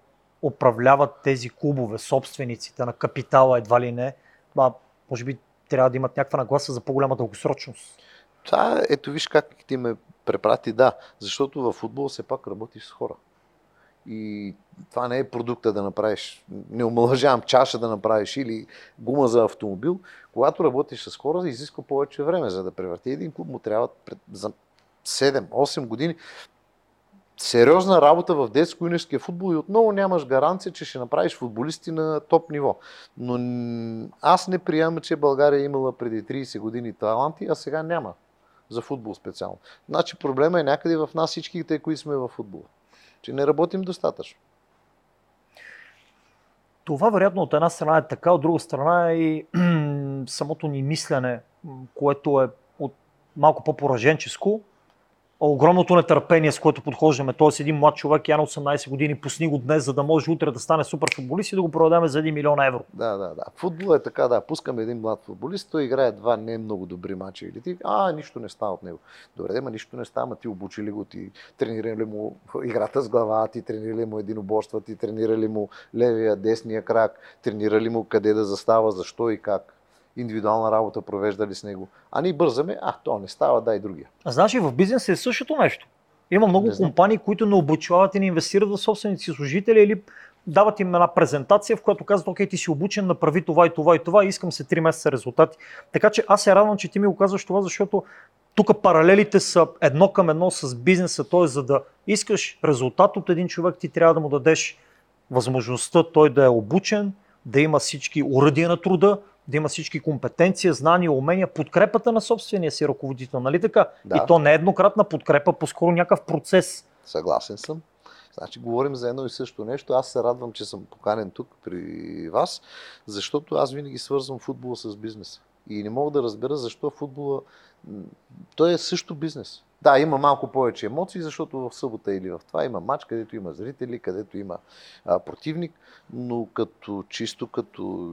управляват тези клубове, собствениците на капитала едва ли не, а, може би трябва да имат някаква нагласа за по-голяма дългосрочност. Това, ето виж как ти ме препрати, да, защото във футбол все пак работиш с хора. И това не е продукта да направиш, не омалъжавам чаша да направиш или гума за автомобил. Когато работиш с хора, изисква повече време, за да превърти един клуб му трябва за 7-8 години сериозна работа в детско-юношеския футбол и отново нямаш гаранция, че ще направиш футболисти на топ ниво. Но аз не приемам, че България е имала преди 30 години таланти, а сега няма за футбол специално. Значи проблема е някъде в нас всичките, които сме в футбола. Че не работим достатъчно. Това вероятно от една страна е така, от друга страна е и самото ни мислене, което е от малко по-пораженческо, огромното нетърпение, с което подхождаме. Тоест един млад човек, я на 18 години, пусни го днес, за да може утре да стане супер футболист и да го продадем за 1 милион евро. Да, да, да. Футбол е така, да. Пускаме един млад футболист, той играе два не много добри мача или ти, а, нищо не става от него. Добре, ма нищо не става, ма ти обучи ли го, ти тренира ли му играта с глава, ти тренира ли му единоборства, ти тренира ли му левия, десния крак, тренира ли му къде да застава, защо и как индивидуална работа провеждали с него. А ние бързаме, а, то не става, дай другия. А знаеш, в бизнеса е същото нещо. Има много компании, които не обучават и не инвестират в собствените си служители или дават им една презентация, в която казват, окей, ти си обучен, направи това и това и това, и искам се 3 месеца резултати. Така че аз се радвам, че ти ми го казваш това, защото тук паралелите са едно към едно с бизнеса, т.е. за да искаш резултат от един човек, ти трябва да му дадеш възможността той да е обучен, да има всички уръдия на труда, да има всички компетенции, знания, умения, подкрепата на собствения си ръководител, нали така? Да. И то не е еднократна подкрепа, по-скоро някакъв процес. Съгласен съм. Значи говорим за едно и също нещо. Аз се радвам, че съм поканен тук при вас, защото аз винаги свързвам футбола с бизнеса. И не мога да разбера защо футбола... Той е също бизнес. Да, има малко повече емоции, защото в събота или в това има матч, където има зрители, където има а, противник, но като чисто като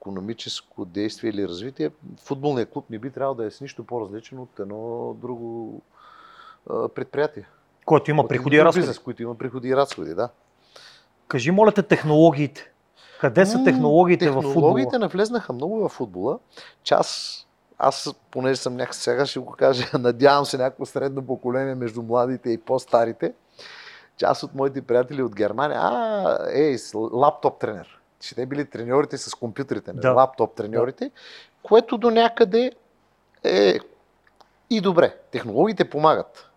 економическо действие или развитие, футболният клуб не би трябвало да е с нищо по-различно от едно друго предприятие. Който има приходи и разходи. Бизнес, които има приходи и разходи, да. Кажи, моля те, технологиите. Къде са технологиите, технологиите в футбола? Технологиите навлезнаха много в футбола. Част, аз, понеже съм някак сега ще го кажа, <laughs> надявам се някакво средно поколение между младите и по-старите, част от моите приятели от Германия, а, ей, лаптоп тренер. Че те били треньорите с компютрите, не? Да. лаптоп треньорите, да. което до някъде е и добре. Технологиите помагат.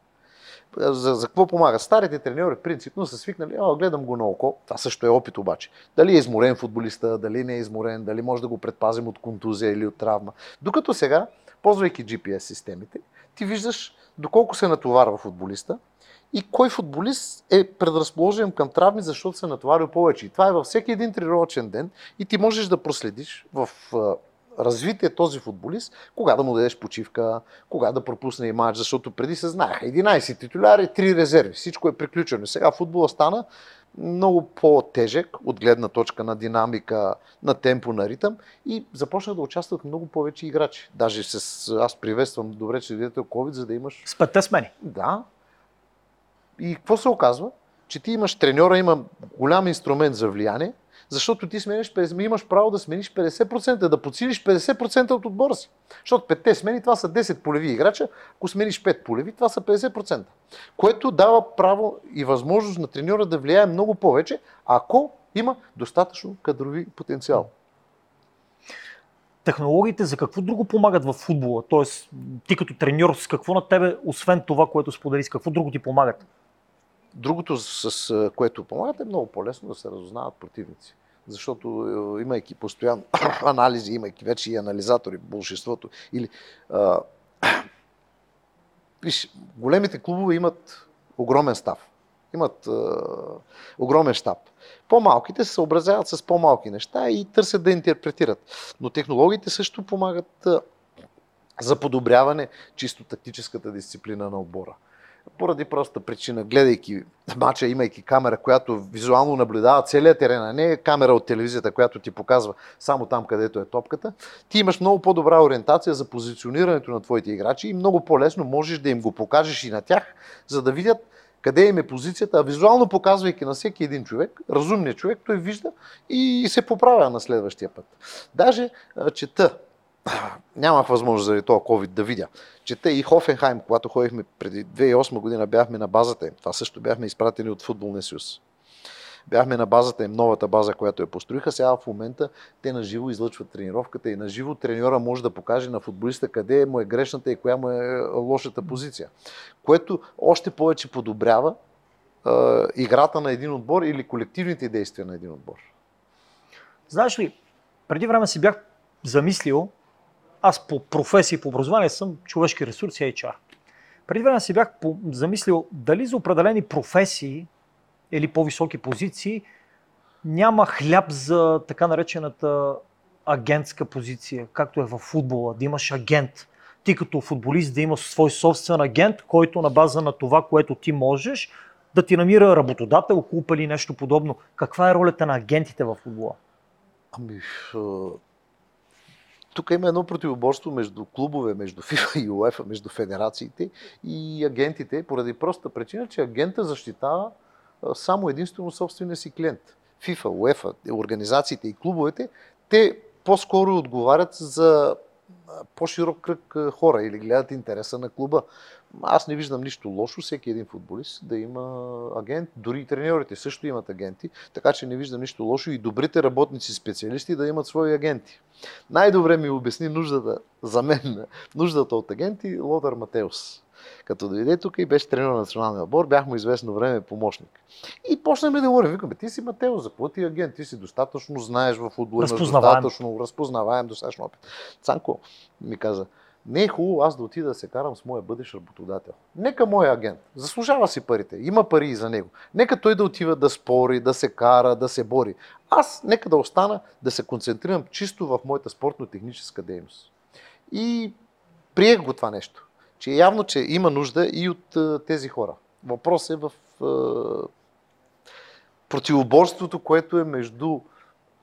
За, за какво помага? Старите треньори принципно са свикнали, а, гледам го на око, това също е опит обаче. Дали е изморен футболиста, дали не е изморен, дали може да го предпазим от контузия или от травма. Докато сега, ползвайки GPS системите, ти виждаш доколко се натоварва футболиста и кой футболист е предразположен към травми, защото се натоварил повече. И това е във всеки един тренировъчен ден и ти можеш да проследиш в развитие този футболист, кога да му дадеш почивка, кога да пропусне и матч, защото преди се знаеха 11 титуляри, 3 резерви, всичко е приключено. Сега футбола стана много по-тежък от гледна точка на динамика, на темпо, на ритъм и започна да участват много повече играчи. Даже с, аз приветствам добре, че видите COVID, за да имаш... С петте смени. Да. И какво се оказва? Че ти имаш треньора, има голям инструмент за влияние, защото ти смениш, имаш право да смениш 50%, да подсилиш 50% от отбора си. Защото петте смени, това са 10 полеви играча, ако смениш 5 полеви, това са 50%. Което дава право и възможност на треньора да влияе много повече, ако има достатъчно кадрови потенциал. Технологиите за какво друго помагат в футбола? Тоест, ти като треньор, с какво на тебе, освен това, което сподели, с какво друго ти помагат? Другото, с което помагат, е много по-лесно да се разузнават противници. Защото имайки постоянно <coughs> анализи, имайки вече и анализатори большинството, или <coughs> виж, големите клубове имат огромен став. Имат а, огромен щаб. По-малките се съобразяват с по-малки неща и търсят да интерпретират. Но технологиите също помагат а, за подобряване чисто тактическата дисциплина на отбора поради проста причина, гледайки мача, имайки камера, която визуално наблюдава целият терен, а не камера от телевизията, която ти показва само там, където е топката, ти имаш много по-добра ориентация за позиционирането на твоите играчи и много по-лесно можеш да им го покажеш и на тях, за да видят къде им е позицията, а визуално показвайки на всеки един човек, разумният човек, той вижда и се поправя на следващия път. Даже чета <clears throat> нямах възможност заради това COVID да видя. Чета и Хофенхайм, когато ходихме преди 2008 година, бяхме на базата им. Това също бяхме изпратени от Футболния съюз. Бяхме на базата им, новата база, която я построиха. Сега в момента те на живо излъчват тренировката и на живо треньора може да покаже на футболиста къде му е грешната и коя му е лошата позиция. Което още повече подобрява е, играта на един отбор или колективните действия на един отбор. Знаеш ли, преди време си бях замислил, аз по професия и по образование съм човешки ресурси и HR. Преди време си бях замислил дали за определени професии или по-високи позиции няма хляб за така наречената агентска позиция, както е в футбола, да имаш агент. Ти като футболист да имаш свой собствен агент, който на база на това, което ти можеш, да ти намира работодател, клуб или нещо подобно. Каква е ролята на агентите в футбола? Ами, тук има едно противоборство между клубове, между ФИФА и УЕФА, между федерациите и агентите, поради проста причина, че агента защитава само единствено собствения си клиент. ФИФА, УЕФА, организациите и клубовете, те по-скоро отговарят за по-широк кръг хора или гледат интереса на клуба. Аз не виждам нищо лошо всеки един футболист да има агент, дори и треньорите също имат агенти, така че не виждам нищо лошо и добрите работници, специалисти да имат свои агенти. Най-добре ми обясни нуждата, за мен, нуждата от агенти Лодър Матеус. Като дойде тук и беше тренер на националния отбор, бях му известно време помощник. И почнахме да говорим. Викаме, ти си Матео, за какво ти агент? Ти си достатъчно знаеш в футбола, достатъчно разпознаваем, достатъчно опит. Цанко ми каза, не е хубаво аз да отида да се карам с моя бъдещ работодател. Нека моя агент. Заслужава си парите. Има пари и за него. Нека той да отива да спори, да се кара, да се бори. Аз нека да остана да се концентрирам чисто в моята спортно-техническа дейност. И приех го това нещо че е явно, че има нужда и от тези хора. Въпрос е в а, противоборството, което е между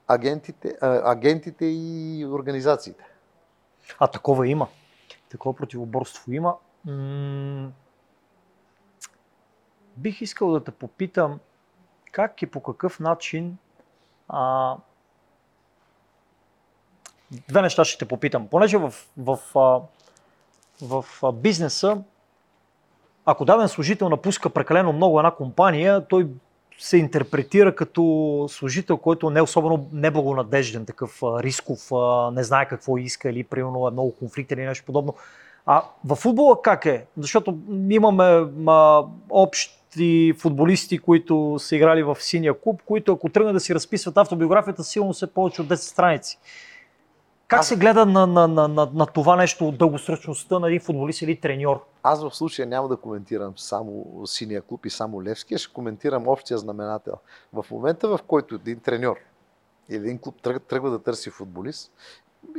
агентите, а, агентите и организациите. А такова има. Такова противоборство има. М- бих искал да те попитам как и по какъв начин а, две неща ще те попитам. Понеже в, в, в, в, в бизнеса, ако даден служител напуска прекалено много една компания, той се интерпретира като служител, който не е особено неблагонадежден, такъв рисков, не знае какво иска или примерно е много конфликтен или нещо подобно. А в футбола как е? Защото имаме а, общи футболисти, които са играли в синия клуб, които ако тръгнат да си разписват автобиографията, сигурно са повече от 10 страници. Как Аз- се гледа на, на, на, на, на това нещо от дългосрочността на един футболист или треньор? Аз в случая няма да коментирам само синия клуб и само Левски, а ще коментирам общия знаменател. В момента, в който един треньор или един клуб тръгва, тръгва да търси футболист,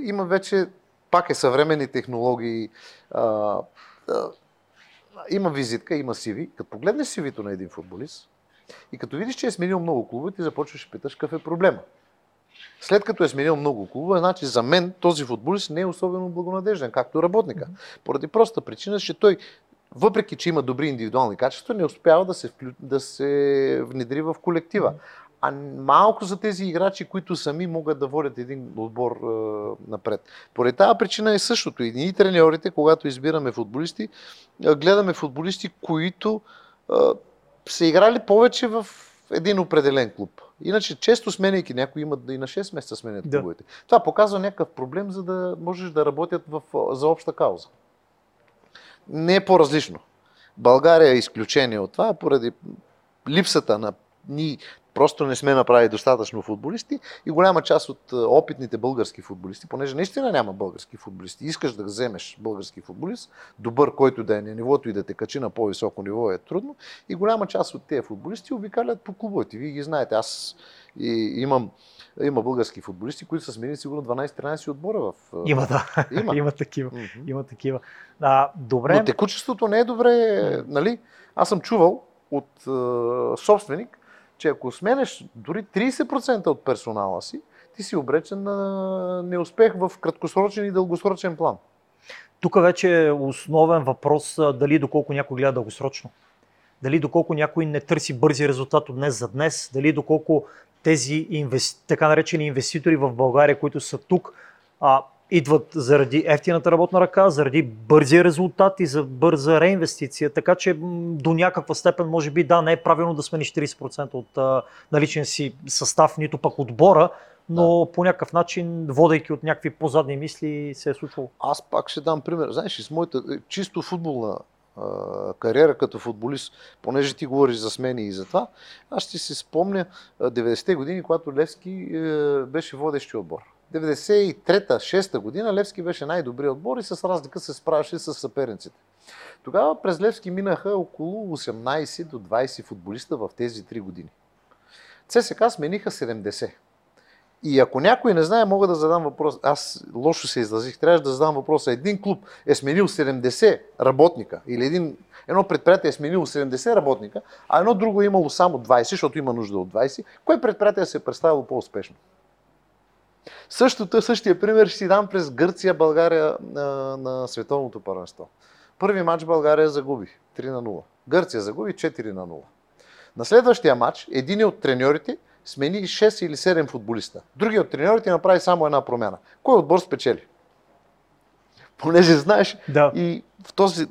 има вече, пак е съвременни технологии, а, а, има визитка, има CV. Като погледнеш CV-то на един футболист и като видиш, че е сменил много клубове, ти започваш да питаш какъв е проблема. След като е сменил много клубове, значи за мен този футболист не е особено благонадежден, както работника. Поради проста причина, че той, въпреки че има добри индивидуални качества, не успява да се, вклю... да се внедри в колектива. А малко за тези играчи, които сами могат да водят един отбор е, напред. Поради тази причина е същото. И ние треньорите, когато избираме футболисти, гледаме футболисти, които е, са играли повече в един определен клуб. Иначе, често сменяйки някои имат да и на 6 месеца сменят Да. клубовете. Това показва някакъв проблем, за да можеш да работят в, за обща кауза. Не е по-различно. България е изключение от това, поради липсата на ние просто не сме направили достатъчно футболисти и голяма част от а, опитните български футболисти, понеже наистина няма български футболисти, искаш да вземеш български футболист, добър, който да е на нивото и да те качи на по-високо ниво е трудно и голяма част от тези футболисти обикалят по клубовете. Вие ги знаете. Аз и, имам, има български футболисти, които са сменили сигурно 12-13 отбора в... а, Има, да. Има. <laughs> Има такива. Мгм. Има такива. А, добре. Но текучеството не е добре, нали? Аз съм чувал от е, собственик, че ако сменеш дори 30% от персонала си, ти си обречен на неуспех в краткосрочен и дългосрочен план. Тук вече е основен въпрос дали доколко някой гледа дългосрочно. Дали доколко някой не търси бързи резултат от днес за днес, дали доколко тези инвес... така наречени инвеститори в България, които са тук, а, идват заради ефтината работна ръка, заради бързия резултат и за бърза реинвестиция. Така че до някаква степен, може би, да, не е правилно да смениш 30% от а, наличен си състав, нито пък отбора, но по някакъв начин, водейки от някакви по-задни мисли, се е случвало. Аз пак ще дам пример. Знаеш, с моята е, чисто футболна а, кариера като футболист, понеже ти говориш за смени и за това, аз ще си спомня а, 90-те години, когато Левски е, беше водещи отбор. 93-та, 6-та година Левски беше най-добрият отбор и с разлика се справяше с съперниците. Тогава през Левски минаха около 18 до 20 футболиста в тези 3 години. ЦСКА смениха 70. И ако някой не знае, мога да задам въпрос. Аз лошо се изразих. Трябваше да задам въпроса. Един клуб е сменил 70 работника или един, едно предприятие е сменило 70 работника, а едно друго е имало само 20, защото има нужда от 20. Кое предприятие се е представило по-успешно? Същото, същия пример ще си дам през Гърция, България на, на световното първенство. Първи матч България загуби 3 на 0. Гърция загуби 4 на 0. На следващия матч един от треньорите смени 6 или 7 футболиста. Другият от треньорите направи само една промяна. Кой отбор спечели? Понеже знаеш, Да. и в този,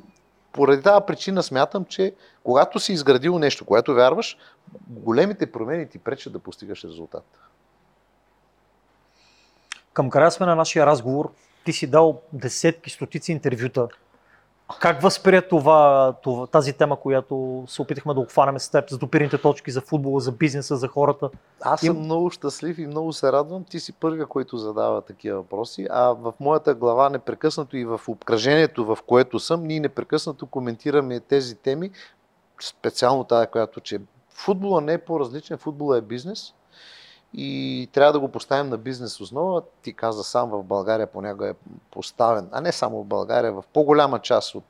поради тази причина смятам, че когато си изградил нещо, което вярваш, големите промени ти пречат да постигаш резултат. Към края сме на нашия разговор. Ти си дал десетки, стотици интервюта. Как възприя това, това, тази тема, която се опитахме да обхванем с теб, за допирните точки, за футбола, за бизнеса, за хората? Аз съм Им- много щастлив и много се радвам. Ти си първия, който задава такива въпроси, а в моята глава непрекъснато и в обкръжението, в което съм, ние непрекъснато коментираме тези теми, специално тази, която, че футбола не е по-различен, футбола е бизнес и трябва да го поставим на бизнес основа. Ти каза сам, в България понякога е поставен, а не само в България, в по-голяма част от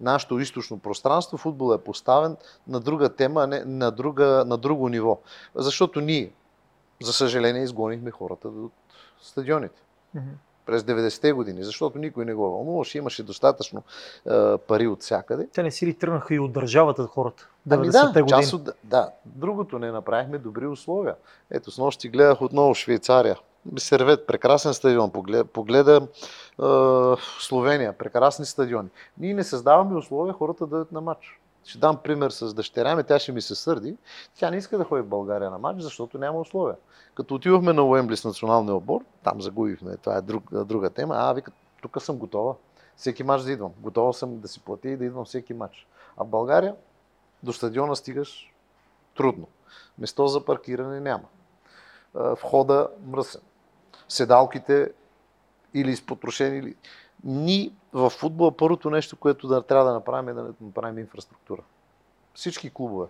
нашето източно пространство, футбол е поставен на друга тема, не на, друга, на друго ниво. Защото ние, за съжаление, изгонихме хората от стадионите. Мгм. През 90-те години, защото никой не го вълнуваше, имаше достатъчно е, пари от всякъде. Те не си ли тръгнаха и от държавата хората? Ами 90-те да, години. част от, да, другото не направихме добри условия. Ето, с нощи гледах отново Швейцария. Сервет, прекрасен стадион. Погледа, погледа е, Словения, прекрасни стадиони. Ние не създаваме условия хората да дадат на матч. Ще дам пример с дъщеря ми, тя ще ми се сърди. Тя не иска да ходи в България на матч, защото няма условия. Като отивахме на Уембли с националния отбор, там загубихме, това е друг, друга тема. А, вика, тук съм готова. Всеки матч да идвам. Готова съм да си платя и да идвам всеки матч. А в България до стадиона стигаш трудно. Место за паркиране няма. Входа мръсен. Седалките или изпотрошени. Или... Ни в футбола първото нещо, което да трябва да направим е да направим инфраструктура. Всички клубове.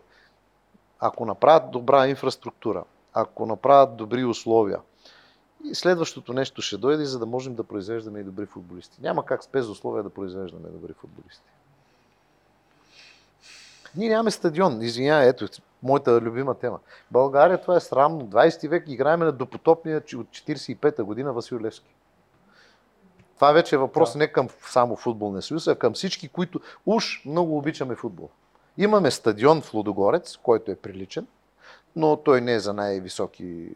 Ако направят добра инфраструктура, ако направят добри условия, и следващото нещо ще дойде, за да можем да произвеждаме и добри футболисти. Няма как с без условия да произвеждаме добри футболисти. Ние нямаме стадион. Извинявай, ето, моята любима тема. България, това е срамно. 20 век играем на допотопния от 45-та година Васил Левски. Това вече е въпрос да. не към само футболния съюз, а към всички, които уж много обичаме футбол. Имаме стадион в Лудогорец, който е приличен, но той не е за най-високи...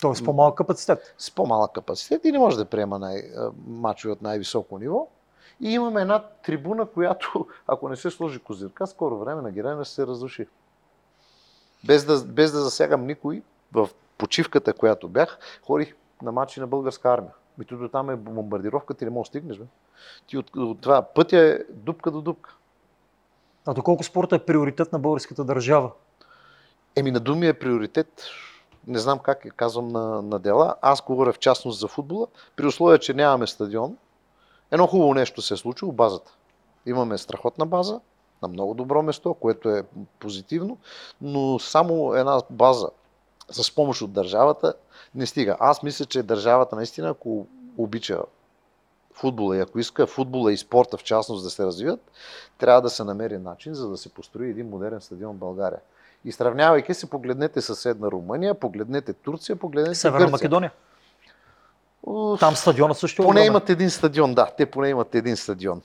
Той е с по-малък капацитет. С по-малък капацитет и не може да приема най- мачове от най-високо ниво. И имаме една трибуна, която, <laughs> ако не се сложи козирка, скоро време на Герена ще се разруши. Без да, без да засягам никой, в почивката, която бях, ходих на матчи на българска армия. И тук там е бомбардировка, ти не можеш да стигнеш. Бе. Ти от, от това пътя е дупка до дупка. А доколко спорта е приоритет на българската държава? Еми на думи е приоритет. Не знам как е, казвам на, на дела. Аз говоря в частност за футбола. При условие, че нямаме стадион, едно хубаво нещо се е случило базата. Имаме страхотна база, на много добро место, което е позитивно, но само една база с помощ от държавата не стига. Аз мисля, че държавата наистина, ако обича футбола и ако иска футбола и спорта в частност да се развиват, трябва да се намери начин, за да се построи един модерен стадион в България. И сравнявайки се, погледнете съседна Румъния, погледнете Турция, погледнете Северна Гърция. Македония. Там стадиона също е поне огромен. имат един стадион, да. Те поне имат един стадион.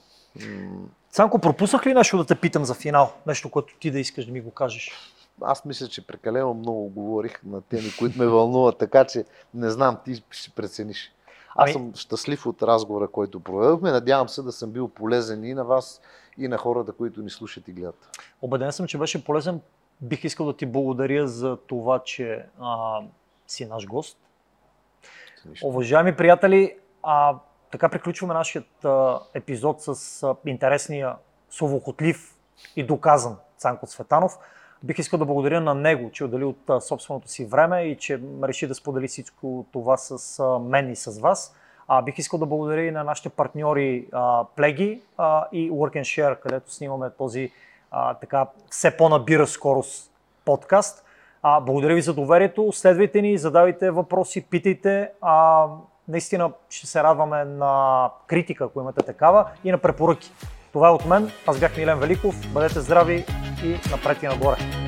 Цанко, пропуснах ли нещо да те питам за финал? Нещо, което ти да искаш да ми го кажеш? Аз мисля, че прекалено много говорих на теми, които ме вълнуват, така че не знам, ти ще прецениш. Аз Ами- съм щастлив от разговора, който проведохме. Надявам се да съм бил полезен и на вас, и на хората, които ни слушат и гледат. Обеден съм, че беше полезен. Бих искал да ти благодаря за това, че а, си наш гост. Нищо. Уважаеми приятели, а, така приключваме нашият а, епизод с а, интересния, словохотлив и доказан Цанко Цветанов. Бих искал да благодаря на него, че отдели от собственото си време и че реши да сподели всичко това с мен и с вас. А, бих искал да благодаря и на нашите партньори Плеги и Work and Share, където снимаме този а, така все по-набира скорост подкаст. А, благодаря ви за доверието. Следвайте ни, задавайте въпроси, питайте. А, наистина ще се радваме на критика, ако имате такава, и на препоръки. Това е от мен. Аз бях Милен Великов. Бъдете здрави и напред и нагоре.